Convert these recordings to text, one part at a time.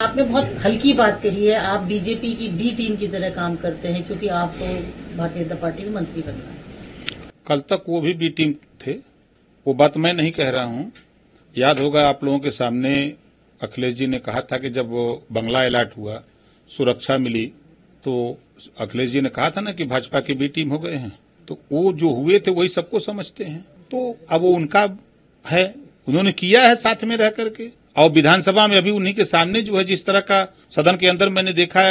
आपने बहुत हल्की बात कही है, आप बीजेपी की बी टीम की तरह काम करते हैं, क्योंकि आप तो भारतीय जनता पार्टी के मंत्री बन गए। कल तक वो भी बी टीम थे। वो बात मैं नहीं कह रहा हूँ। याद होगा आप लोगों के सामने अखिलेश जी ने कहा था कि जब बंगला अलर्ट हुआ, सुरक्षा मिली तो अखिलेश जी ने कहा था ना कि भाजपा की बी टीम हो गए हैं। तो वो जो हुए थे, वही सबको समझते हैं। तो अब वो उनका है। उन्होंने किया है साथ में रह करके। और विधानसभा में अभी उन्हीं के सामने जो है, जिस तरह का सदन के अंदर मैंने देखा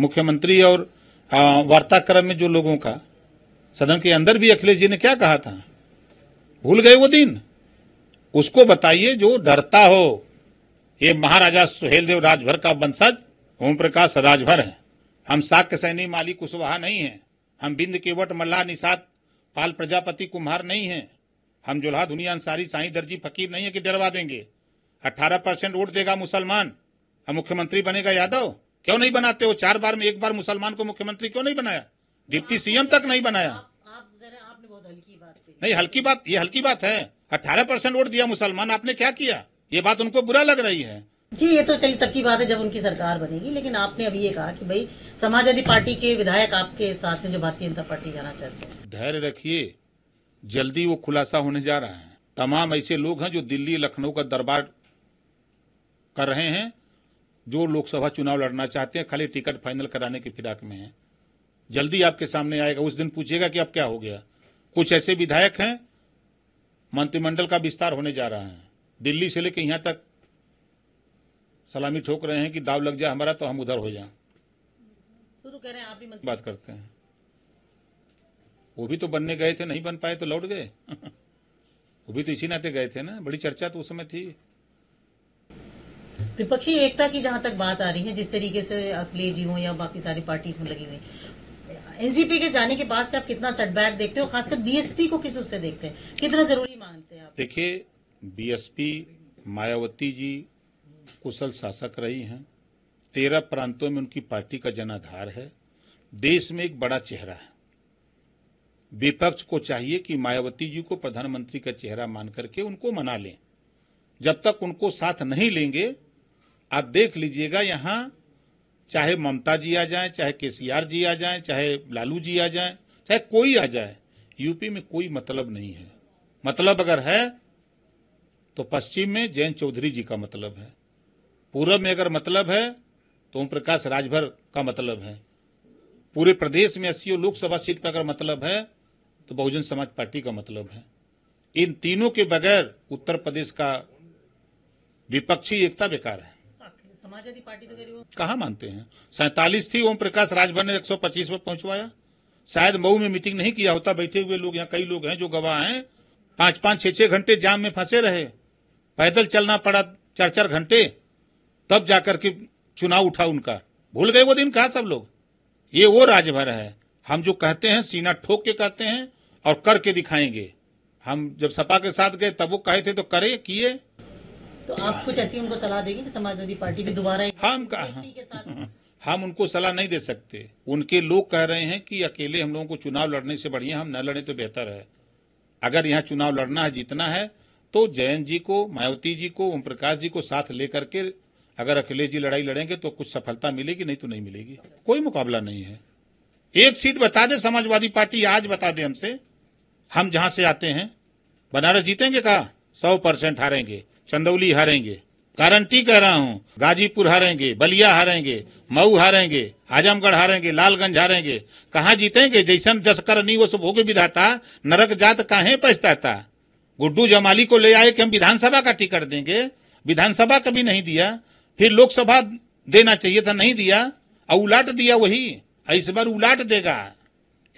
मुख्यमंत्री और वार्ताक्रम में जो लोगों का, सदन के अंदर भी अखिलेश जी ने क्या कहा था? भूल गए वो दिन। उसको बताइए जो डरता हो। ये महाराजा सुहेलदेव राजभर का वंशज ओम प्रकाश राजभर है। हम साक्य सैनी माली कुशवाहा नहीं है। हम बिंद केवट मल्ला निषाद, पाल प्रजापति कुम्हार नहीं है। हम जुल्हा दुनिया अंसारी साई दर्जी फकीर नहीं है कि डरवा देंगे। अट्ठारह परसेंट वोट देगा मुसलमान। अब मुख्यमंत्री बनेगा यादव। क्यों नहीं बनाते हो? चार बार में एक बार मुसलमान को मुख्यमंत्री क्यों नहीं बनाया? डिप्टी सीएम तक नहीं बनाया। आपने बहुत हल्की बात नहीं हल्की बात ये हल्की बात है। अट्ठारह परसेंट वोट दिया मुसलमान आपने क्या किया? ये बात उनको बुरा लग रही है। जी ये तो चलिए तब की बात है जब उनकी सरकार बनेगी लेकिन आपने अभी ये कहा कि भाई समाजवादी पार्टी के विधायक आपके साथ में जो भारतीय जनता पार्टी जाना चाहते हैं। धैर्य रखिए जल्दी वो खुलासा होने जा रहा है। तमाम ऐसे लोग हैं जो दिल्ली लखनऊ का दरबार कर रहे हैं जो लोकसभा चुनाव लड़ना चाहते हैं खाली टिकट फाइनल कराने की फिराक में है। जल्दी आपके सामने आएगा उस दिन पूछेगा कि अब क्या हो गया। कुछ ऐसे विधायक हैं मंत्रिमंडल का विस्तार होने जा रहा है। दिल्ली से लेकर यहाँ तक सलामी ठोक रहे हैं कि दाव लग जाए हमारा तो हम उधर हो जाए। तो, तो कह रहे हैं आप भी मंत्री बात करते हैं। वो भी तो बनने गए थे नहीं बन पाए तो लौट गए। वो भी तो इसी नाते गए थे ना बड़ी चर्चा तो उस समय थी। विपक्षी एकता की जहाँ तक बात आ रही है, जिस तरीके से अखिलेश जी हो या बाकी सारी पार्टी में लगी हुई। एनसीपी के जाने के बाद से आप कितना सेटबैक देखते हो, खासकर बीएसपी को किस उससे देखते हैं? कितना ज़रूरी मानते हैं आप? देखिए, बीएसपी, मायावती जी कुशल शासक रही हैं। तेरह प्रांतों में उनकी पार्टी का जनाधार है। देश में एक बड़ा चेहरा है। विपक्ष को चाहिए कि मायावती जी को प्रधानमंत्री का चेहरा मान करके उनको मना लें। जब तक उनको साथ नहीं लेंगे आप देख लीजिएगा यहाँ, चाहे ममता जी आ जाए, चाहे केसीआर जी आ जाए, चाहे लालू जी आ जाए, चाहे कोई आ जाए, यूपी में कोई मतलब नहीं है। मतलब अगर है तो पश्चिम में जयंत चौधरी जी का मतलब है। पूर्व में अगर मतलब है तो ओम प्रकाश राजभर का मतलब है। पूरे प्रदेश में अस्सी लोकसभा सीट पर अगर मतलब है तो बहुजन समाज पार्टी का मतलब है। इन तीनों के बगैर उत्तर प्रदेश का विपक्षी एकता बेकार है। समाजवादी पार्टी तो कहा मानते हैं? सैतालीस थी, ओम प्रकाश राजभर ने 125 पर पहुंचवाया। शायद मऊ में मीटिंग नहीं किया होता, बैठे हुए लोग, यहाँ कई लोग हैं जो गवाह हैं। पाँच पाँच छह छह घंटे जाम में फंसे रहे। पैदल चलना पड़ा चार चार घंटे, तब जाकर के चुनाव उठा उनका। भूल गए वो दिन कहा सब लोग? ये वो राजभर है। हम जो कहते हैं, सीना ठोक के कहते हैं और करके दिखाएँगे। हम जब सपा के साथ गए, तब वो कहे थे तो करे, किए। तो आप कुछ ऐसी उनको सलाह देंगे कि समाजवादी पार्टी भी दोबारा हम कहा? हम उनको सलाह नहीं दे सकते। उनके लोग कह रहे हैं कि अकेले हम लोगों को चुनाव लड़ने से बढ़िया हम न लड़े तो बेहतर है। अगर यहाँ चुनाव लड़ना है जीतना है तो जयंत जी को मायावती जी को ओम प्रकाश जी को साथ लेकर के अगर अखिलेश जी लड़ाई लड़ेंगे तो कुछ सफलता मिलेगी नहीं तो नहीं मिलेगी। कोई मुकाबला नहीं है। एक सीट बता दे समाजवादी पार्टी आज बता दे हमसे। हम जहाँ से आते हैं। बनारस जीतेंगे कहा? सौ परसेंट हारेंगे। चंदौली हारेंगे। गारंटी कह रहा हूँ, गाजीपुर हारेंगे, बलिया हारेंगे, मऊ हारेंगे, आजमगढ़ हारेंगे, लालगंज हारेंगे। कहा जीतेंगे? जैसन जस कर नहीं वो सब होगे विधाता, नरक जात काहे पछताता? गुड्डू जमाली को ले आए कि हम विधानसभा का टिकट देंगे? विधानसभा कभी नहीं दिया। फिर लोकसभा देना चाहिए था, नहीं दिया। और उलाट दिया वही। इस बार उलाट देगा।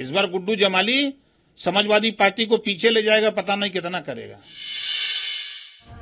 इस बार गुड्डू जमाली समाजवादी पार्टी को पीछे ले जाएगा, पता नहीं कितना करेगा।